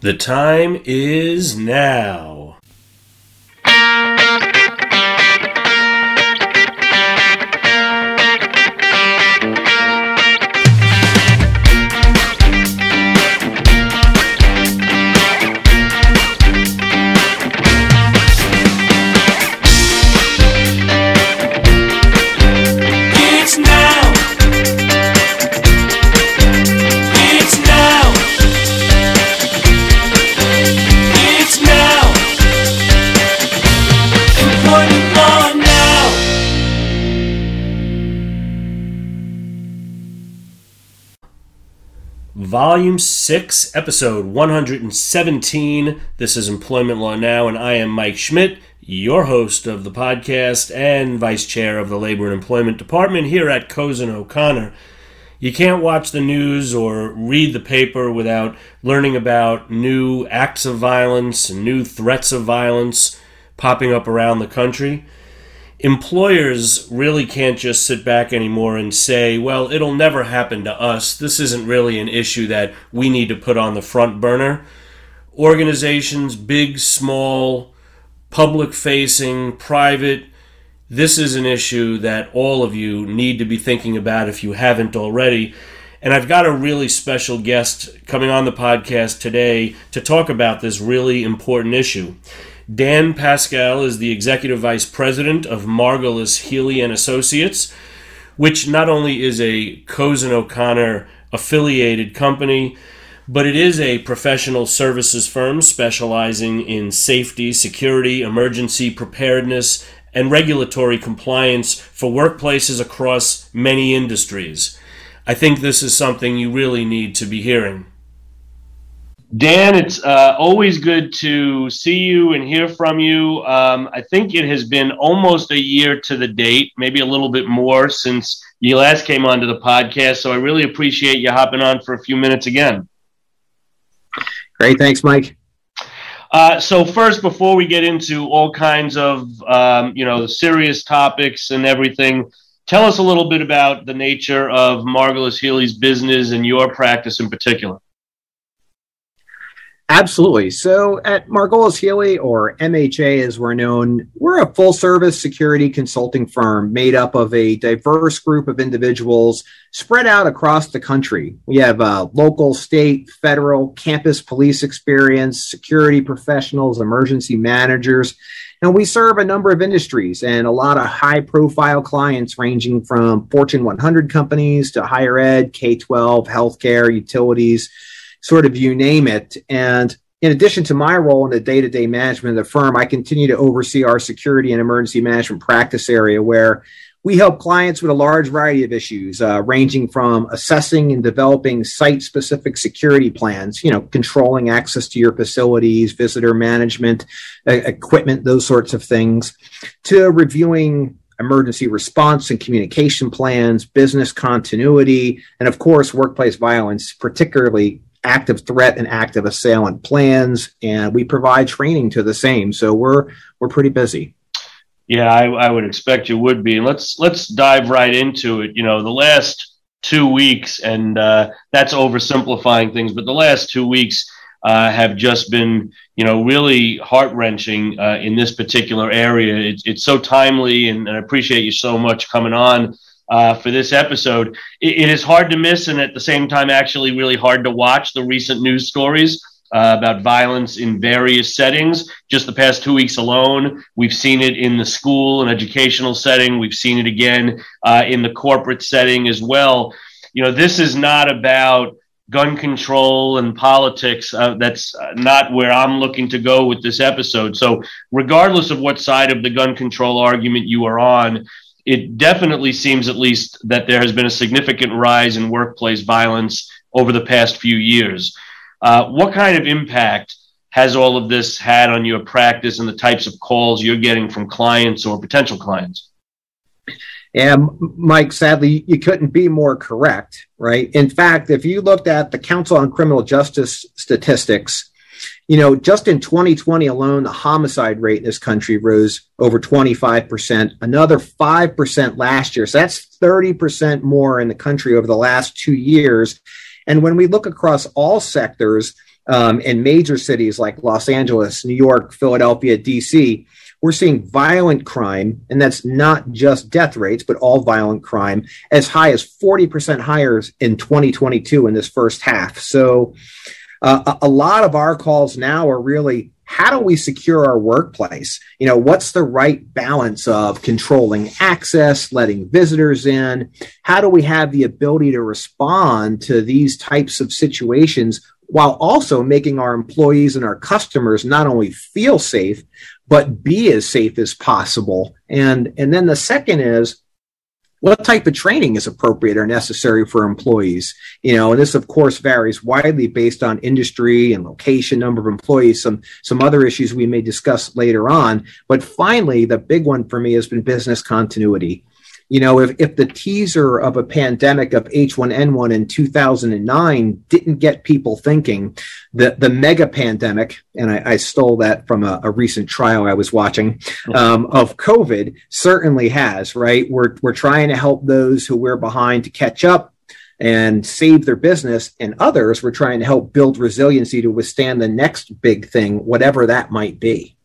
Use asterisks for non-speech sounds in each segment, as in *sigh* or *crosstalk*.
The time is now. Volume 6, Episode 117. This is Employment Law Now, and I am Mike Schmidt, your host of the podcast and Vice Chair of the Labor and Employment Department here at Cozen O'Connor. You can't watch the news or read the paper without learning about new acts of violence and new threats of violence popping up around the country employers really can't just sit back anymore and say, well, it'll never happen to us. This isn't really an issue that we need to put on the front burner. Organizations, big, small, public facing, private, this is an issue that all of you need to be thinking about if you haven't already. And I've got a really special guest coming on the podcast today to talk about this really important issue. Dan Pascal is the executive vice president of Margolis Healy and Associates, which not only is a Cozen O'Connor affiliated company, but it is a professional services firm specializing in safety, security, emergency preparedness, and regulatory compliance for workplaces across many industries. I think this is something you really need to be hearing. Dan, it's uh, always good to see you and hear from you. Um, I think it has been almost a year to the date, maybe a little bit more since you last came onto the podcast. So I really appreciate you hopping on for a few minutes again. Great. Thanks, Mike. Uh, so first, before we get into all kinds of um, you know serious topics and everything, tell us a little bit about the nature of Margolis Healy's business and your practice in particular. Absolutely. So at Margolis Healy, or MHA as we're known, we're a full service security consulting firm made up of a diverse group of individuals spread out across the country. We have uh, local, state, federal, campus police experience, security professionals, emergency managers, and we serve a number of industries and a lot of high profile clients ranging from Fortune 100 companies to higher ed, K 12, healthcare, utilities sort of you name it. And in addition to my role in the day to day management of the firm, I continue to oversee our security and emergency management practice area where we help clients with a large variety of issues, uh, ranging from assessing and developing site specific security plans, you know, controlling access to your facilities, visitor management, uh, equipment, those sorts of things, to reviewing emergency response and communication plans, business continuity, and of course, workplace violence, particularly active threat and active assailant plans, and we provide training to the same. So we're we're pretty busy. Yeah, I, I would expect you would be. Let's let's dive right into it. You know, the last two weeks, and uh, that's oversimplifying things, but the last two weeks uh, have just been, you know, really heart wrenching uh, in this particular area. It's, it's so timely, and, and I appreciate you so much coming on uh, for this episode. It, it is hard to miss, and at the same time, actually, really hard to watch the recent news stories. Uh, about violence in various settings. Just the past two weeks alone, we've seen it in the school and educational setting. We've seen it again uh, in the corporate setting as well. You know, this is not about gun control and politics. Uh, that's not where I'm looking to go with this episode. So, regardless of what side of the gun control argument you are on, it definitely seems, at least, that there has been a significant rise in workplace violence over the past few years. Uh, what kind of impact has all of this had on your practice and the types of calls you're getting from clients or potential clients? And Mike, sadly, you couldn't be more correct, right? In fact, if you looked at the Council on Criminal Justice statistics, you know, just in 2020 alone, the homicide rate in this country rose over 25%, another 5% last year. So that's 30% more in the country over the last two years. And when we look across all sectors um, in major cities like Los Angeles, New York, Philadelphia, DC, we're seeing violent crime, and that's not just death rates, but all violent crime, as high as 40% higher in 2022 in this first half. So, uh, a lot of our calls now are really how do we secure our workplace? You know, what's the right balance of controlling access, letting visitors in? How do we have the ability to respond to these types of situations while also making our employees and our customers not only feel safe, but be as safe as possible. And, and then the second is, what type of training is appropriate or necessary for employees? You know and this of course varies widely based on industry and location number of employees some some other issues we may discuss later on. But finally the big one for me has been business continuity you know, if, if the teaser of a pandemic of H1N1 in 2009 didn't get people thinking, the, the mega pandemic, and I, I stole that from a, a, recent trial I was watching um, of COVID, certainly has, right? We're, we're trying to help those who we're behind to catch up and save their business, and others we're trying to help build resiliency to withstand the next big thing, whatever that might be.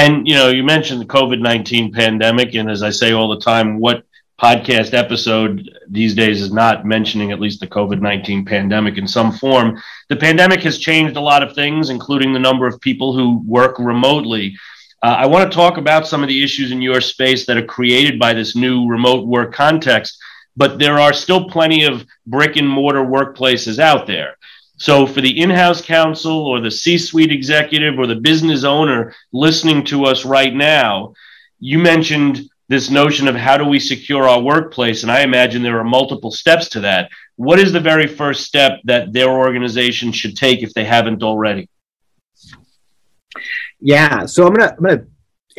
And you know, you mentioned the COVID nineteen pandemic, and as I say all the time, what podcast episode these days is not mentioning at least the COVID nineteen pandemic in some form. The pandemic has changed a lot of things, including the number of people who work remotely. Uh, I want to talk about some of the issues in your space that are created by this new remote work context, but there are still plenty of brick and mortar workplaces out there. So, for the in house counsel or the C suite executive or the business owner listening to us right now, you mentioned this notion of how do we secure our workplace. And I imagine there are multiple steps to that. What is the very first step that their organization should take if they haven't already? Yeah, so I'm gonna I'm gonna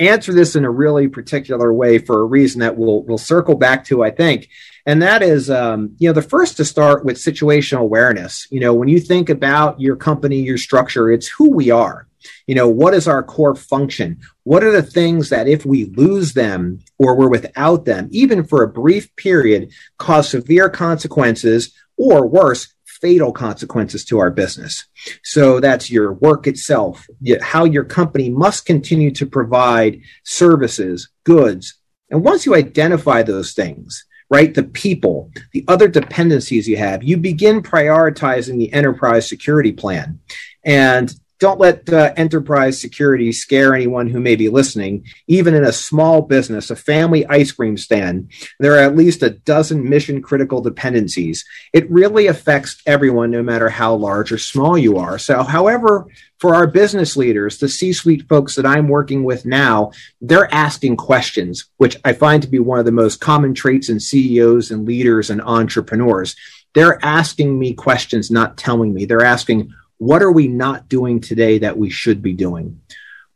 answer this in a really particular way for a reason that we'll we'll circle back to, I think. And that is um, you know the first to start with situational awareness. You know when you think about your company your structure it's who we are. You know what is our core function? What are the things that if we lose them or we're without them even for a brief period cause severe consequences or worse fatal consequences to our business so that's your work itself how your company must continue to provide services goods and once you identify those things right? The people, the other dependencies you have, you begin prioritizing the enterprise security plan. And don't let uh, enterprise security scare anyone who may be listening. Even in a small business, a family ice cream stand, there are at least a dozen mission critical dependencies. It really affects everyone, no matter how large or small you are. So, however, for our business leaders, the C suite folks that I'm working with now, they're asking questions, which I find to be one of the most common traits in CEOs and leaders and entrepreneurs. They're asking me questions, not telling me. They're asking, what are we not doing today that we should be doing?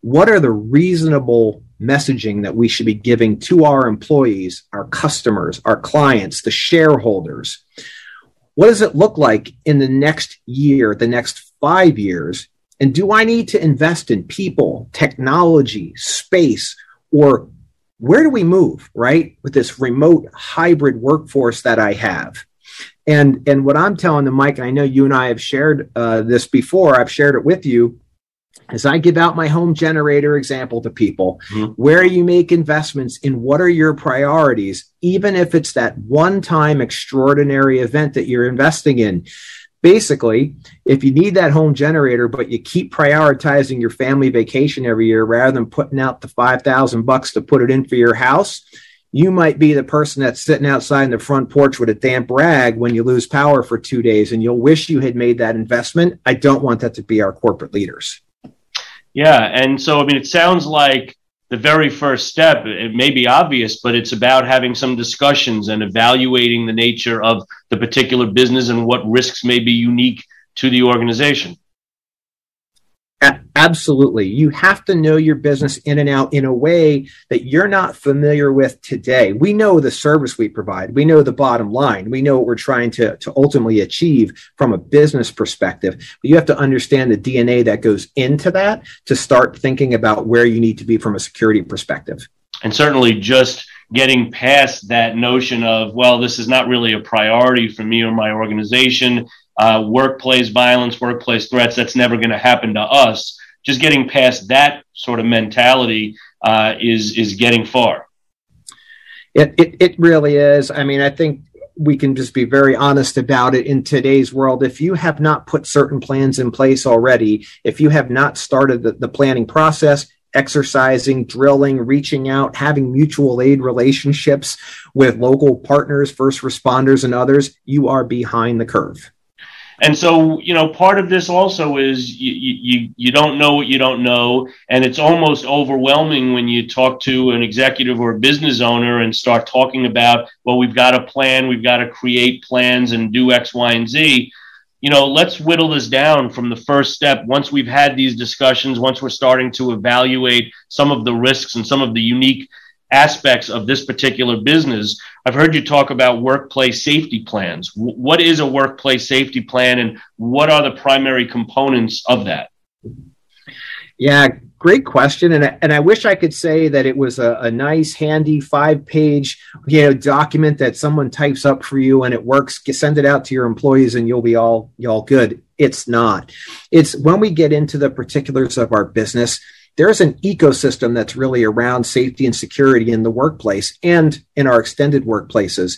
What are the reasonable messaging that we should be giving to our employees, our customers, our clients, the shareholders? What does it look like in the next year, the next five years? And do I need to invest in people, technology, space, or where do we move, right? With this remote hybrid workforce that I have. And and what I'm telling them, Mike, and I know you and I have shared uh, this before. I've shared it with you. As I give out my home generator example to people, mm-hmm. where you make investments in what are your priorities, even if it's that one time extraordinary event that you're investing in. Basically, if you need that home generator, but you keep prioritizing your family vacation every year rather than putting out the 5,000 bucks to put it in for your house, you might be the person that's sitting outside in the front porch with a damp rag when you lose power for two days and you'll wish you had made that investment. I don't want that to be our corporate leaders. Yeah. And so, I mean, it sounds like the very first step, it may be obvious, but it's about having some discussions and evaluating the nature of the particular business and what risks may be unique to the organization. Absolutely. You have to know your business in and out in a way that you're not familiar with today. We know the service we provide. We know the bottom line. We know what we're trying to, to ultimately achieve from a business perspective. But you have to understand the DNA that goes into that to start thinking about where you need to be from a security perspective. And certainly just getting past that notion of, well, this is not really a priority for me or my organization. Uh, workplace violence, workplace threats, that's never going to happen to us. Just getting past that sort of mentality uh, is is getting far. It, it it really is. I mean, I think we can just be very honest about it in today's world. If you have not put certain plans in place already, if you have not started the, the planning process, exercising, drilling, reaching out, having mutual aid relationships with local partners, first responders, and others, you are behind the curve. And so, you know, part of this also is you, you, you don't know what you don't know. And it's almost overwhelming when you talk to an executive or a business owner and start talking about, well, we've got a plan, we've got to create plans and do X, Y, and Z. You know, let's whittle this down from the first step. Once we've had these discussions, once we're starting to evaluate some of the risks and some of the unique aspects of this particular business. I've heard you talk about workplace safety plans. what is a workplace safety plan and what are the primary components of that? Yeah, great question. And I, and I wish I could say that it was a, a nice, handy five page you know, document that someone types up for you and it works. Send it out to your employees and you'll be all, you all good. It's not. It's when we get into the particulars of our business, there's an ecosystem that's really around safety and security in the workplace and in our extended workplaces.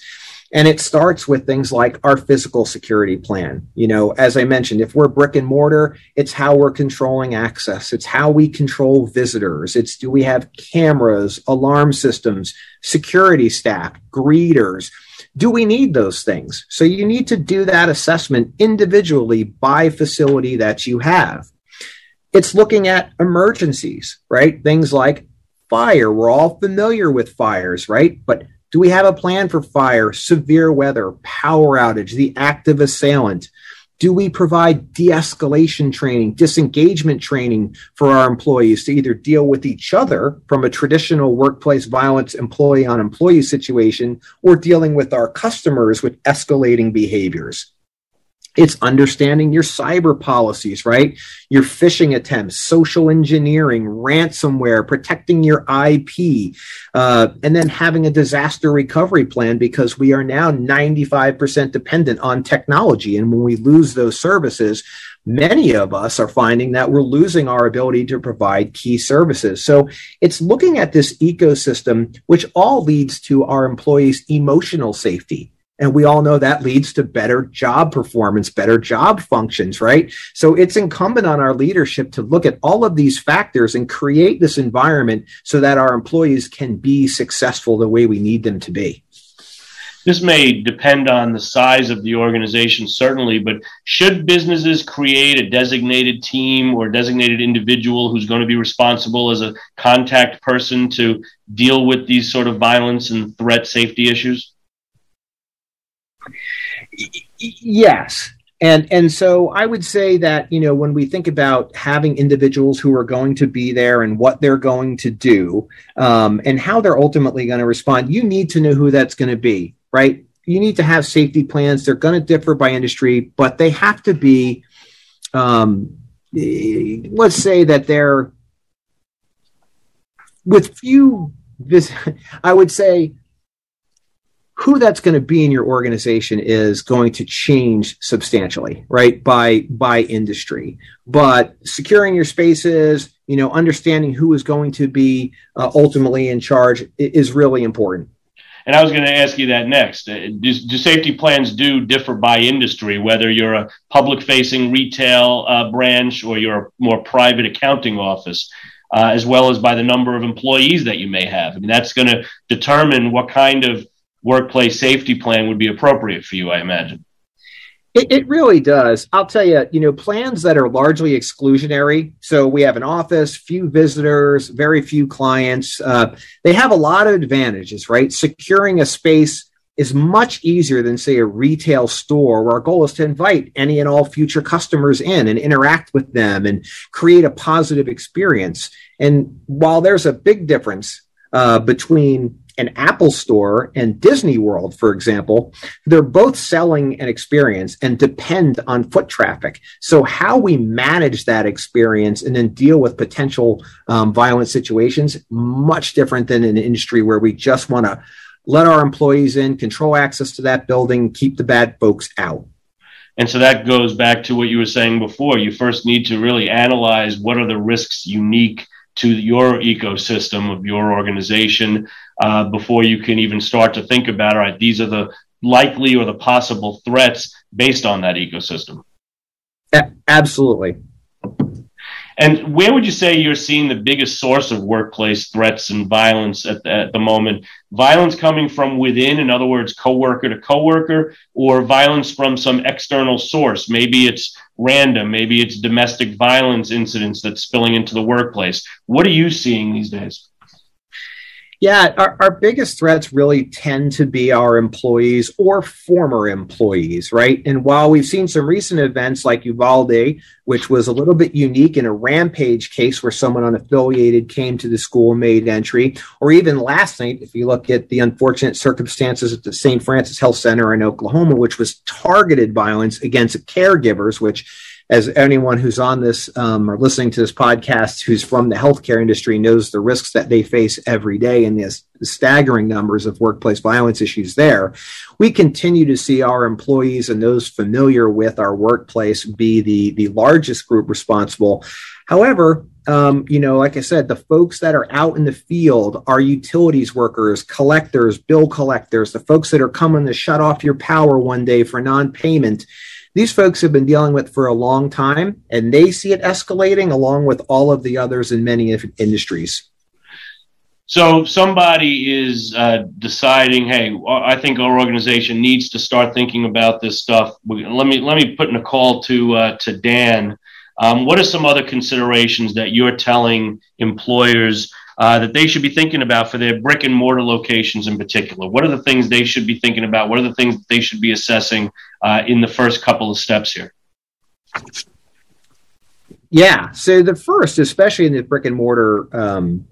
And it starts with things like our physical security plan. You know, as I mentioned, if we're brick and mortar, it's how we're controlling access. It's how we control visitors. It's do we have cameras, alarm systems, security staff, greeters? Do we need those things? So you need to do that assessment individually by facility that you have. It's looking at emergencies, right? Things like fire. We're all familiar with fires, right? But do we have a plan for fire, severe weather, power outage, the active assailant? Do we provide de escalation training, disengagement training for our employees to either deal with each other from a traditional workplace violence employee on employee situation or dealing with our customers with escalating behaviors? It's understanding your cyber policies, right? Your phishing attempts, social engineering, ransomware, protecting your IP, uh, and then having a disaster recovery plan because we are now 95% dependent on technology. And when we lose those services, many of us are finding that we're losing our ability to provide key services. So it's looking at this ecosystem, which all leads to our employees' emotional safety and we all know that leads to better job performance, better job functions, right? So it's incumbent on our leadership to look at all of these factors and create this environment so that our employees can be successful the way we need them to be. This may depend on the size of the organization, certainly, but should businesses create a designated team or designated individual who's going to be responsible as a contact person to deal with these sort of violence and threat safety issues? Yes. And and so I would say that you know when we think about having individuals who are going to be there and what they're going to do um, and how they're ultimately going to respond, you need to know who that's going to be, right? You need to have safety plans. They're going to differ by industry, but they have to be. Um, let's say that they're with few. This I would say who that's going to be in your organization is going to change substantially right by by industry but securing your spaces you know understanding who is going to be uh, ultimately in charge is really important and I was going to ask you that next. Uh, do, do, safety plans do differ by industry, whether you're a public facing retail uh, branch or you're a more private accounting office, uh, as well as by the number of employees that you may have? I mean, that's going to determine what kind of workplace safety plan would be appropriate for you, I imagine. It, it, really does. I'll tell you, you know, plans that are largely exclusionary. So we have an office, few visitors, very few clients. Uh, they have a lot of advantages, right? Securing a space is much easier than, say, a retail store where our goal is to invite any and all future customers in and interact with them and create a positive experience. And while there's a big difference uh, between an Apple store and Disney World, for example, they're both selling an experience and depend on foot traffic. So, how we manage that experience and then deal with potential um, violent situations, much different than an industry where we just want to let our employees in, control access to that building, keep the bad folks out. And so that goes back to what you were saying before. You first need to really analyze what are the risks unique to your ecosystem of your organization uh, before you can even start to think about, all right, these are the likely or the possible threats based on that ecosystem. Absolutely. And where would you say you're seeing the biggest source of workplace threats and violence at the, at the moment? Violence coming from within, in other words, coworker to coworker, or violence from some external source? Maybe it's random, maybe it's domestic violence incidents that's spilling into the workplace. What are you seeing these days? Yeah, our, our biggest threats really tend to be our employees or former employees, right? And while we've seen some recent events like Uvalde, which was a little bit unique in a rampage case where someone unaffiliated came to the school, made entry, or even last night, if you look at the unfortunate circumstances at the St. Francis Health Center in Oklahoma, which was targeted violence against caregivers, which as anyone who's on this um, or listening to this podcast who's from the healthcare industry knows the risks that they face every day and the staggering numbers of workplace violence issues there. We continue to see our employees and those familiar with our workplace be the, the largest group responsible. However, um, you know, like I said, the folks that are out in the field are utilities workers, collectors, bill collectors, the folks that are coming to shut off your power one day for non payment these folks have been dealing with for a long time, and they see it escalating along with all of the others in many industries. So somebody is uh, deciding, hey, I think our organization needs to start thinking about this stuff. Let me let me put in a call to uh, to Dan. Um, what are some other considerations that you're telling employers uh, that they should be thinking about for their brick and mortar locations in particular? What are the things they should be thinking about? What are the things they should be assessing uh, in the first couple of steps here? Yeah. So the first, especially in the brick and mortar um,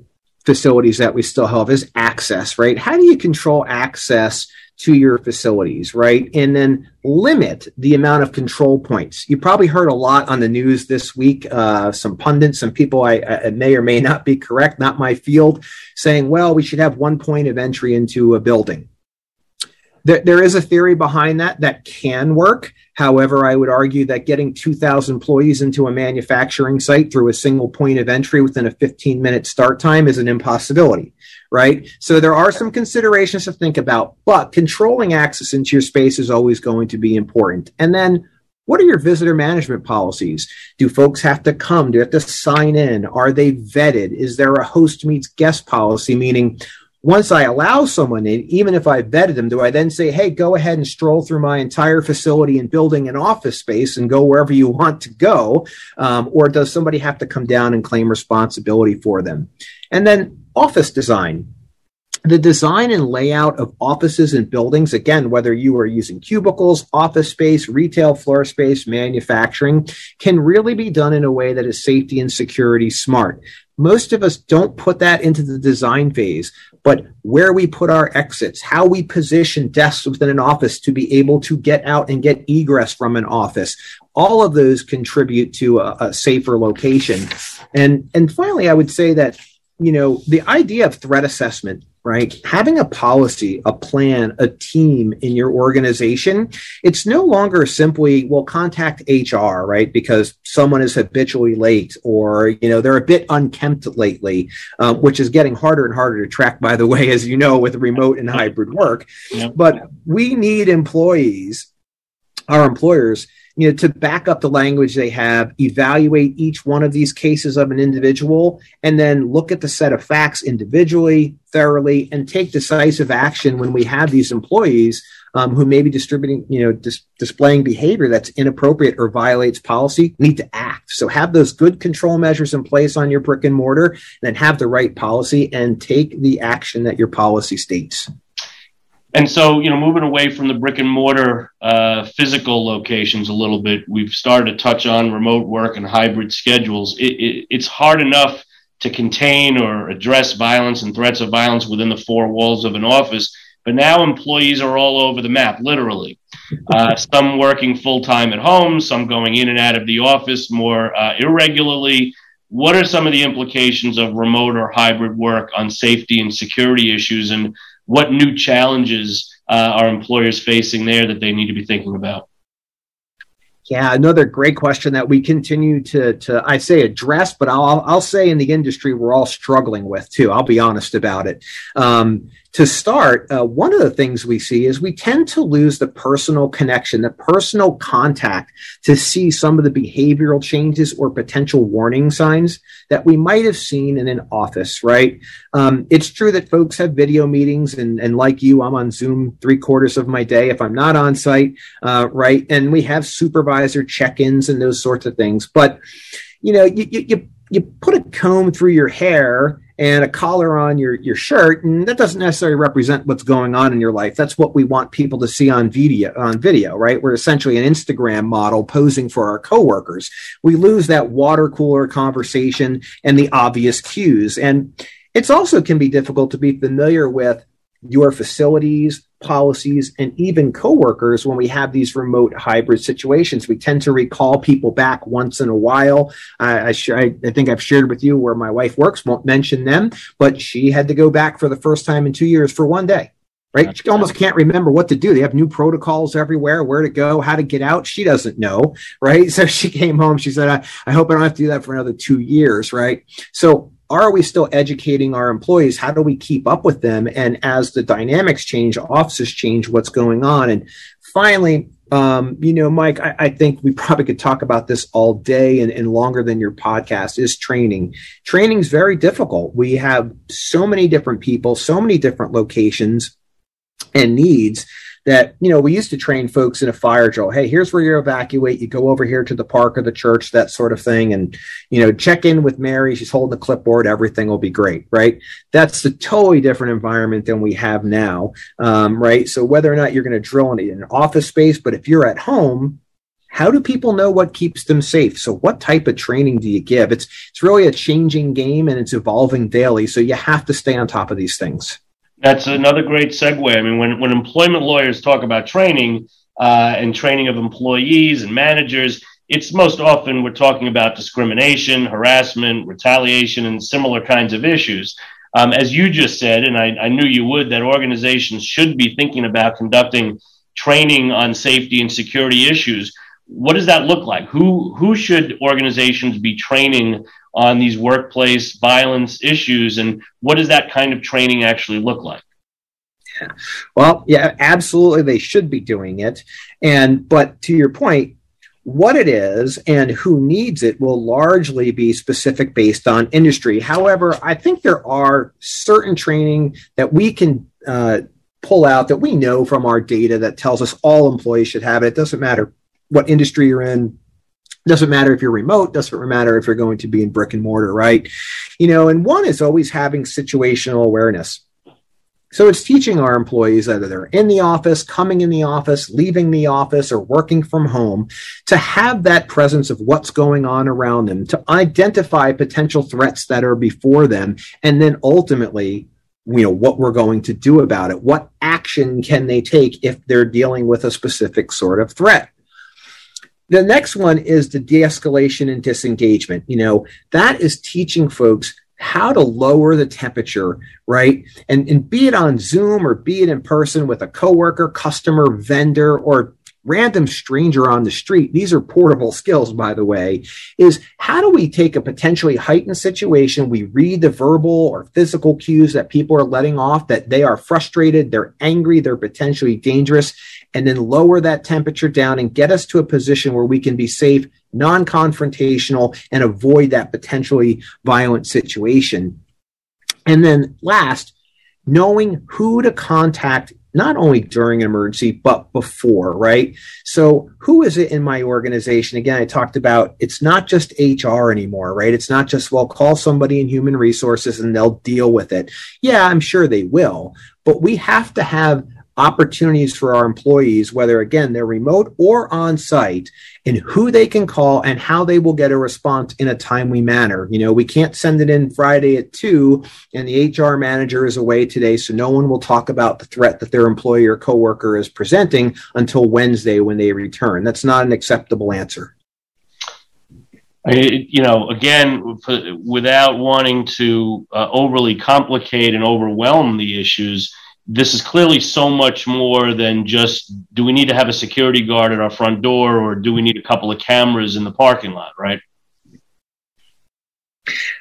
facilities that we still have, is access, right? How do you control access to your facilities, right? And then limit the amount of control points. You probably heard a lot on the news this week. Uh, some pundits, some people I, I, may or may not be correct, not my field, saying, well, we should have one point of entry into a building. There, there is a theory behind that that can work. However, I would argue that getting 2,000 employees into a manufacturing site through a single point of entry within a 15 minute start time is an impossibility right? So there are some considerations to think about, but controlling access into your space is always going to be important. And then what are your visitor management policies? Do folks have to come? Do they have to sign in? Are they vetted? Is there a host meets guest policy? Meaning, once I allow someone in, even if I vetted them, do I then say, hey, go ahead and stroll through my entire facility and building an office space and go wherever you want to go? Um, or does somebody have to come down and claim responsibility for them? And then office design. The design and layout of offices and buildings, again, whether you are using cubicles, office space, retail floor space, manufacturing, can really be done in a way that is safety and security smart. Most of us don't put that into the design phase, but where we put our exits, how we position desks within an office to be able to get out and get egress from an office, all of those contribute to a, a safer location. And, and finally, I would say that you know, the idea of threat assessment, right? Having a policy, a plan, a team in your organization, it's no longer simply, well, contact HR, right? Because someone is habitually late or, you know, they're a bit unkempt lately, um, which is getting harder and harder to track, by the way, as you know, with remote and hybrid work. But we need employees, our employers, you know, to back up the language they have, evaluate each one of these cases of an individual, and then look at the set of facts individually, thoroughly, and take decisive action when we have these employees um, who may be distributing, you know, dis- displaying behavior that's inappropriate or violates policy, need to act. So have those good control measures in place on your brick and mortar, and then have the right policy and take the action that your policy states. And so, you know, moving away from the brick and mortar uh, physical locations a little bit, we've started to touch on remote work and hybrid schedules. It, it, it's hard enough to contain or address violence and threats of violence within the four walls of an office. But now employees are all over the map, literally. Uh, *laughs* some working full time at home, some going in and out of the office more uh, irregularly. What are some of the implications of remote or hybrid work on safety and security issues, and what new challenges uh, are employers facing there that they need to be thinking about? Yeah, another great question that we continue to to I say address, but I'll I'll say in the industry we're all struggling with too. I'll be honest about it. Um, to start, uh, one of the things we see is we tend to lose the personal connection, the personal contact to see some of the behavioral changes or potential warning signs that we might have seen in an office, right? Um, it's true that folks have video meetings, and, and like you, I'm on Zoom three quarters of my day if I'm not on site, uh, right? And we have supervisor check ins and those sorts of things. But, you know, you, you, you put a comb through your hair and a collar on your, your shirt and that doesn't necessarily represent what's going on in your life. That's what we want people to see on video on video right? We're essentially an instagram model posing for our coworkers. We lose that water cooler conversation and the obvious cues. And it's also can be difficult to be familiar with your facilities, policies, and even coworkers when we have these remote hybrid situations. We tend to recall people back once in a while. I, I, I, think I've shared with you where my wife works, won't mention them, but she had to go back for the first time in two years for one day. Right. She almost can't remember what to do. They have new protocols everywhere, where to go, how to get out. She doesn't know. Right. *laughs* So she came home. She said, I, I hope I don't have to do that for another two years. Right. So are we still educating our employees? How do we keep up with them? And as the dynamics change, offices change, what's going on? And finally, um, you know, Mike, I, I, think we probably could talk about this all day and, and longer than your podcast is training. Training is very difficult. We have so many different people, so many different locations and needs that you know we used to train folks in a fire drill. Hey here's where you evacuate. You go over here to the park or the church that sort of thing and you know check in with mary. She's holding the clipboard. Everything will be great right? That's a totally different environment than we have now um, right? So whether or not you're going to drill in an office space but if you're at home how do people know what keeps them safe? So what type of training do you give? It's it's really a changing game and it's evolving daily so you have to stay on top of these things that's another great segue. I mean, when, when employment lawyers talk about training uh, and training of employees and managers, it's most often we're talking about discrimination, harassment, retaliation, and similar kinds of issues. Um, as you just said, and I, I knew you would, that organizations should be thinking about conducting training on safety and security issues. What does that look like? Who who should organizations be training on these workplace violence issues and what does that kind of training actually look like yeah. well yeah absolutely they should be doing it and but to your point what it is and who needs it will largely be specific based on industry however i think there are certain training that we can uh, pull out that we know from our data that tells us all employees should have it it doesn't matter what industry you're in. Doesn't matter if you're remote doesn't matter if you're going to be in brick and mortar right? You know and one is always having situational awareness. So it's teaching our employees either they're in the office coming in the office leaving the office or working from home to have that presence of what's going on around them to identify potential threats that are before them and then ultimately you know what we're going to do about it. What action can they take if they're dealing with a specific sort of threat the next one is the de-escalation and disengagement. You know, that is teaching folks how to lower the temperature, right? And, and be it on Zoom or be it in person with a coworker, customer, vendor, or random stranger on the street, these are portable skills, by the way, is how do we take a potentially heightened situation? We read the verbal or physical cues that people are letting off that they are frustrated, they're angry, they're potentially dangerous, and then lower that temperature down and get us to a position where we can be safe, non confrontational, and avoid that potentially violent situation. And then last, knowing who to contact not only during an emergency, but before, right? So, who is it in my organization? Again, I talked about it's not just HR anymore, right? It's not just, well, call somebody in human resources and they'll deal with it. Yeah, I'm sure they will, but we have to have opportunities for our employees, whether again they're remote or on site, and who they can call and how they will get a response in a timely manner. You know, we can't send it in Friday at two and the HR manager is away today, so no one will talk about the threat that their employee or coworker is presenting until Wednesday when they return. That's not an acceptable answer. you know, again, without wanting to uh, overly complicate and overwhelm the issues, this is clearly so much more than just do we need to have a security guard at our front door or do we need a couple of cameras in the parking lot, right?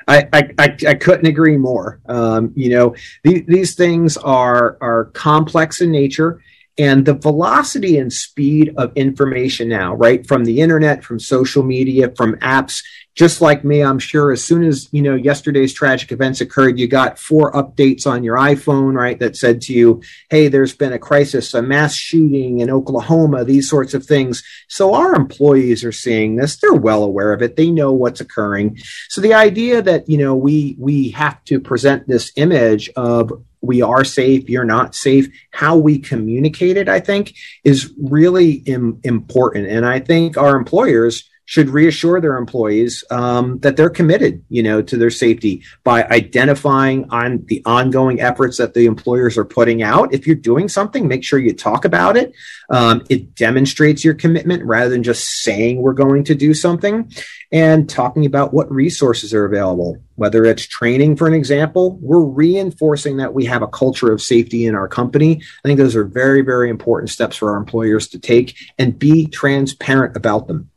I, I, I couldn't agree more. Um, you know, the, these things are are complex in nature, and the velocity and speed of information now, right, from the internet, from social media, from apps, just like me, I'm sure as soon as, you know, yesterday's tragic events occurred, you got four updates on your iPhone, right, that said to you, hey, there's been a crisis, a mass shooting in Oklahoma, these sorts of things. So our employees are seeing this. They're well aware of it. They know what's occurring. So the idea that, you know, we we have to present this image of we are safe, you're not safe, how we communicate it, I think, is really Im- important. And I think our employers should reassure their employees um, that they're committed, you know, to their safety by identifying on the ongoing efforts that the employers are putting out. If you're doing something, make sure you talk about it. Um, it demonstrates your commitment rather than just saying we're going to do something, and talking about what resources are available. Whether it's training, for an example, we're reinforcing that we have a culture of safety in our company. I think those are very, very important steps for our employers to take and be transparent about them.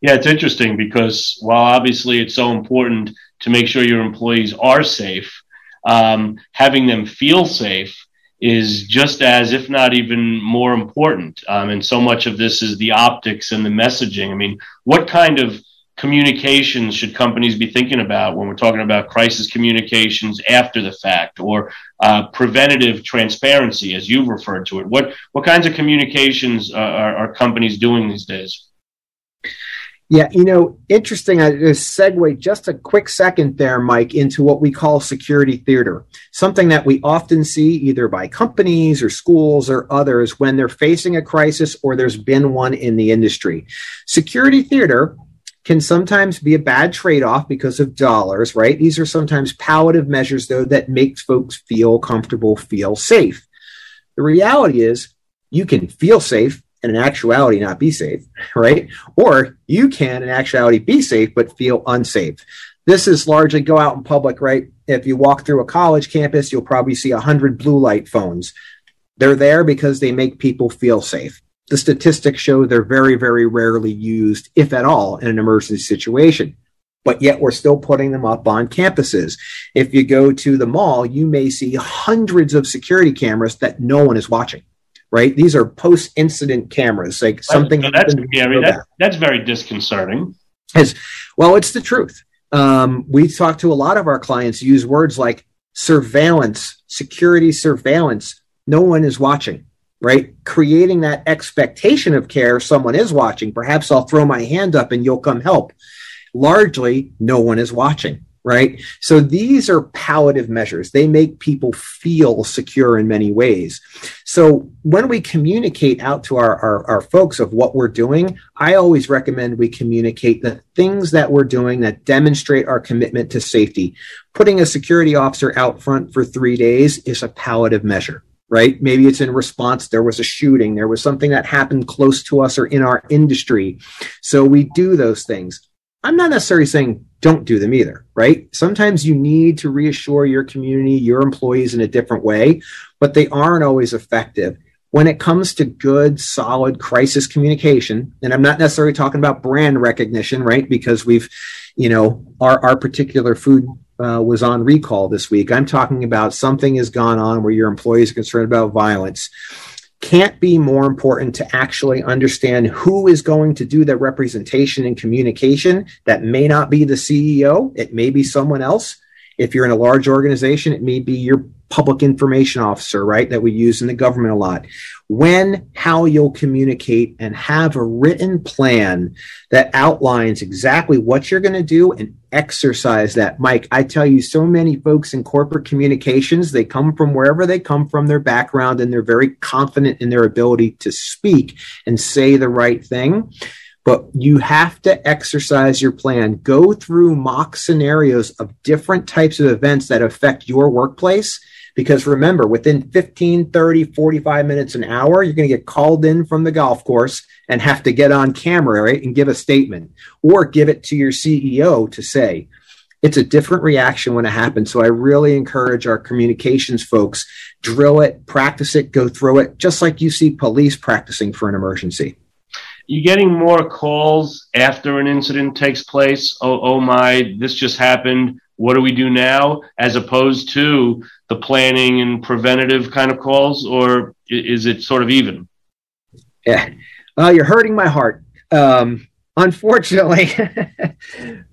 Yeah, it's interesting because while obviously it's so important to make sure your employees are safe, um, having them feel safe is just as, if not even more important. Um, and so much of this is the optics and the messaging. I mean, what kind of communications should companies be thinking about when we're talking about crisis communications after the fact or uh, preventative transparency, as you've referred to it? What what kinds of communications uh, are, are companies doing these days? Yeah, you know, interesting. I just segue just a quick second there, Mike, into what we call security theater. Something that we often see either by companies or schools or others when they're facing a crisis or there's been one in the industry. Security theater can sometimes be a bad trade-off because of dollars, right? These are sometimes palliative measures, though, that makes folks feel comfortable, feel safe. The reality is you can feel safe and in actuality not be safe, right? Or you can in actuality be safe but feel unsafe. This is largely go out in public, right? If you walk through a college campus, you'll probably see 100 blue light phones. They're there because they make people feel safe. The statistics show they're very, very rarely used, if at all, in an emergency situation. But yet we're still putting them up on campuses. If you go to the mall, you may see hundreds of security cameras that no one is watching right? These are post incident cameras, like something. that's, yeah, I mean, that, that's very disconcerting. As, well, it's the truth. Um, we talk to a lot of our clients use words like surveillance, security surveillance. No one is watching, right? Creating that expectation of care. Someone is watching. Perhaps I'll throw my hand up and you'll come help. Largely, no one is watching right? So these are palliative measures. They make people feel secure in many ways. So when we communicate out to our, our, our, folks of what we're doing, I always recommend we communicate the things that we're doing that demonstrate our commitment to safety. Putting a security officer out front for three days is a palliative measure right? Maybe it's in response. There was a shooting. There was something that happened close to us or in our industry. So we do those things. I'm not necessarily saying don't do them either, right? Sometimes you need to reassure your community, your employees in a different way, but they aren't always effective. When it comes to good, solid crisis communication, and I'm not necessarily talking about brand recognition, right? Because we've, you know, our, our particular food uh, was on recall this week. I'm talking about something has gone on where your employees are concerned about violence can't be more important to actually understand who is going to do the representation and communication. That may not be the CEO, it may be someone else. If you're in a large organization, it may be your public information officer, right? That we use in the government a lot. when, how you'll communicate, and have a written plan that outlines exactly what you're going to do and exercise that. Mike, I tell you, so many folks in corporate communications, they come from wherever they come from, their background, and they're very confident in their ability to speak and say the right thing but you have to exercise your plan. Go through mock scenarios of different types of events that affect your workplace. Because remember, within 15, 30, 45 minutes, an hour, you're going to get called in from the golf course and have to get on camera, right? And give a statement or give it to your CEO to say, it's a different reaction when it happens. So I really encourage our communications folks drill it, practice it, go through it, just like you see police practicing for an emergency You're getting more calls after an incident takes place. Oh, oh my, this just happened. What do we do now? As opposed to the planning and preventative kind of calls, or is it sort of even? Yeah, well, you're hurting my heart. Um, unfortunately, *laughs*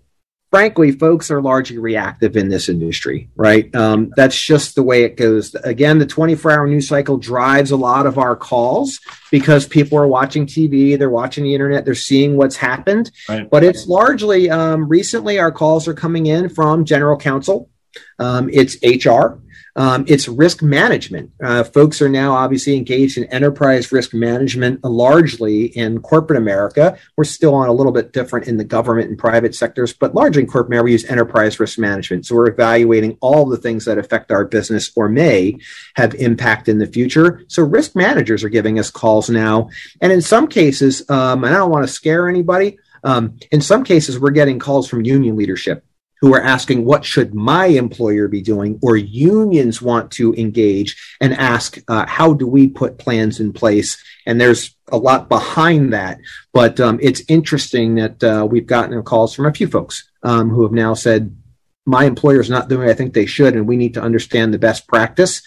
frankly, folks are largely reactive in this industry, right? Um, that's just the way it goes. Again, the 24 hour news cycle drives a lot of our calls because people are watching TV, they're watching the internet, they're seeing what's happened. Right. But it's largely um, recently our calls are coming in from general counsel, um, it's HR, um, it's risk management. Uh, folks are now obviously engaged in enterprise risk management largely in corporate America. We're still on a little bit different in the government and private sectors, but largely in corporate America, we use enterprise risk management. So we're evaluating all the things that affect our business or may have impact in the future. So risk managers are giving us calls now. And in some cases, um, and I don't want to scare anybody, um, in some cases, we're getting calls from union leadership who are asking what should my employer be doing? Or unions want to engage and ask uh, how do we put plans in place? And there's a lot behind that. But um, it's interesting that uh, we've gotten calls from a few folks um, who have now said my employer is not doing i think they should and we need to understand the best practice.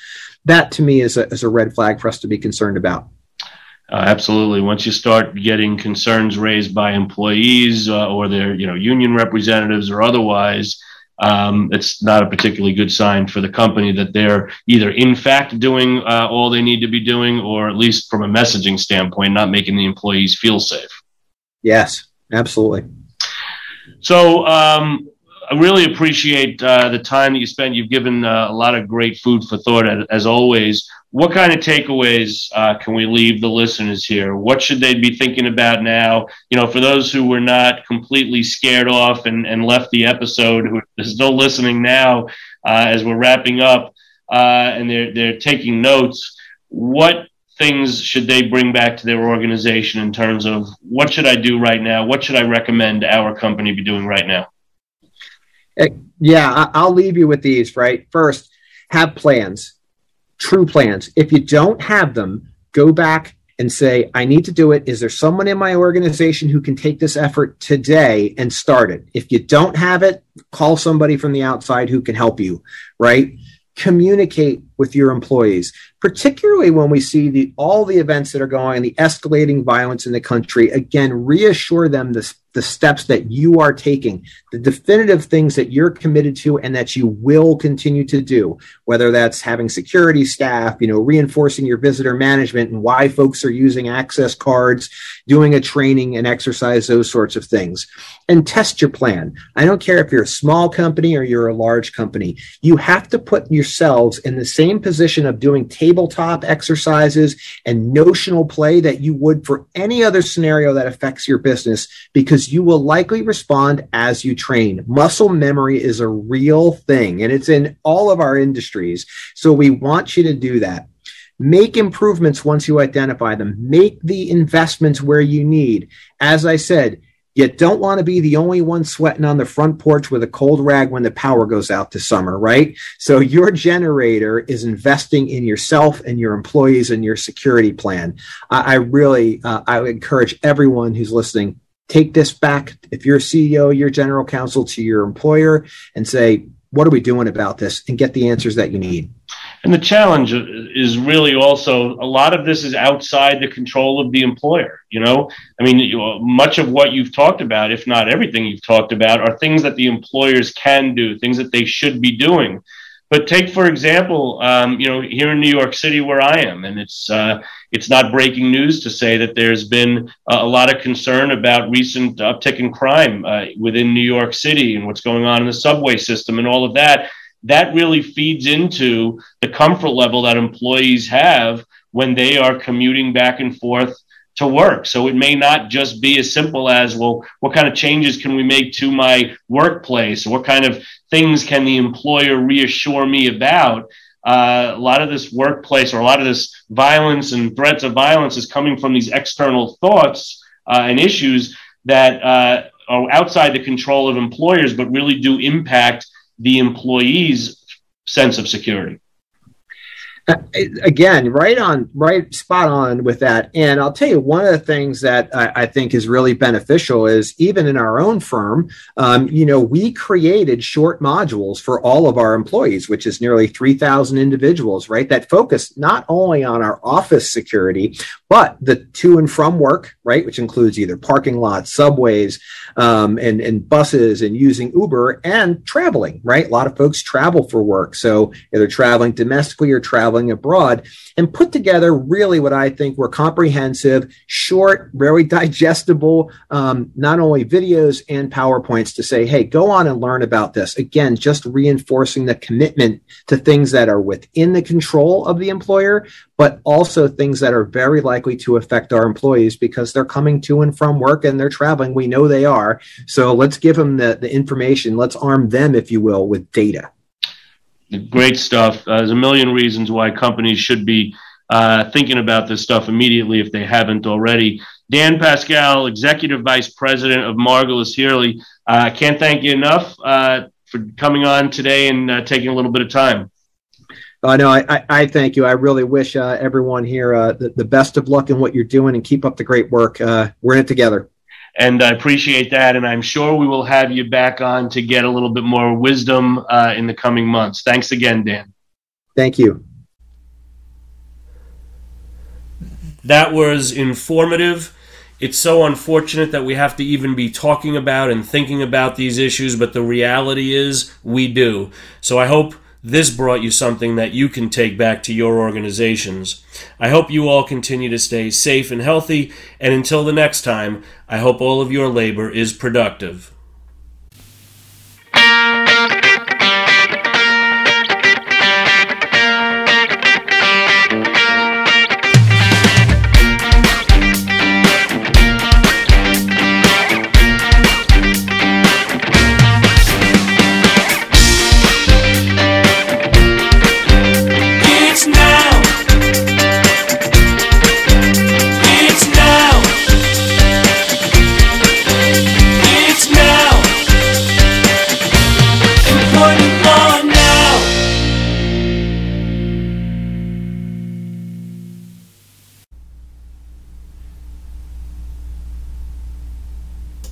That to me is a, is a red flag for us to be concerned about uh, absolutely. Once you start getting concerns raised by employees uh, or their, you know, union representatives or otherwise, um, it's not a particularly good sign for the company that they're either in fact doing uh, all they need to be doing, or at least from a messaging standpoint, not making the employees feel safe. Yes, absolutely. So um, I really appreciate uh, the time that you spent. You've given uh, a lot of great food for thought, as always what kind of takeaways uh, can we leave the listeners here? What should they be thinking about now? You know, for those who were not completely scared off and, and left the episode, who are still listening now uh, as we're wrapping up, uh, and they're they're taking notes. What things should they bring back to their organization in terms of what should I do right now? What should I recommend our company be doing right now? Eh, yeah, I'll leave you with these. Right, first, have plans true plans. If you don't have them, go back and say, I need to do it. Is there someone in my organization who can take this effort today and start it? If you don't have it, call somebody from the outside who can help you, right? Communicate with your employees, particularly when we see the all the events that are going, the escalating violence in the country. Again, reassure them this the steps that you are taking, the definitive things that you're committed to and that you will continue to do, whether that's having security staff, you know, reinforcing your visitor management and why folks are using access cards, doing a training and exercise, those sorts of things. And test your plan. I don't care if you're a small company or you're a large company. You have to put yourselves in the same position of doing tabletop exercises and notional play that you would for any other scenario that affects your business because because you will likely respond as you train. Muscle memory is a real thing and it's in all of our industries. So we want you to do that. Make improvements once you identify them. Make the investments where you need. As I said, you don't want to be the only one sweating on the front porch with a cold rag when the power goes out this summer, right? So your generator is investing in yourself and your employees and your security plan. I, I really, uh, I encourage everyone who's listening take this back if you're a ceo your general counsel to your employer and say what are we doing about this and get the answers that you need and the challenge is really also a lot of this is outside the control of the employer you know i mean you much of what you've talked about if not everything you've talked about are things that the employers can do things that they should be doing But take for example, um, you know, here in New York City where I am, and it's uh, it's not breaking news to say that there's been a lot of concern about recent uptick in crime uh, within New York City and what's going on in the subway system and all of that. That really feeds into the comfort level that employees have when they are commuting back and forth to work. So it may not just be as simple as, well, what kind of changes can we make to my workplace? What kind of things can the employer reassure me about? Uh, a lot of this workplace or a lot of this violence and threats of violence is coming from these external thoughts uh, and issues that uh, are outside the control of employers, but really do impact the employee's sense of security again, right on, right spot on with that. And I'll tell you, one of the things that I, I think is really beneficial is even in our own firm, um, you know, we created short modules for all of our employees, which is nearly 3,000 individuals, right? That focus not only on our office security, but the to and from work, right? Which includes either parking lots, subways, um, and, and buses and using Uber and traveling, right? A lot of folks travel for work. So either traveling domestically or traveling traveling abroad and put together really what I think were comprehensive, short, very *laughs* digestible, um, not only videos and PowerPoints to say, hey, go on and learn about this. Again, just reinforcing the commitment to things that are within the control of the employer, but also things that are very likely to affect our employees because they're coming to and from work and they're traveling. We know they are. So let's give them the, the information. Let's arm them, if you will, with data. Great stuff. Uh, there's a million reasons why companies should be uh, thinking about this stuff immediately if they haven't already. Dan Pascal, Executive Vice President of Margolis Healy. Uh, I can't thank you enough uh, for coming on today and uh, taking a little bit of time. Uh, no, I, I, I, thank you. I really wish everyone here the, the, best of luck in what you're doing and keep up the great work. We're in it together. And I appreciate that. And I'm sure we will have you back on to get a little bit more wisdom uh, in the coming months. Thanks again, Dan. Thank you. That was informative. It's so unfortunate that we have to even be talking about and thinking about these issues, but the reality is we do. So I hope this brought you something that you can take back to your organizations. I hope you all continue to stay safe and healthy, and until the next time, I hope all of your labor is productive.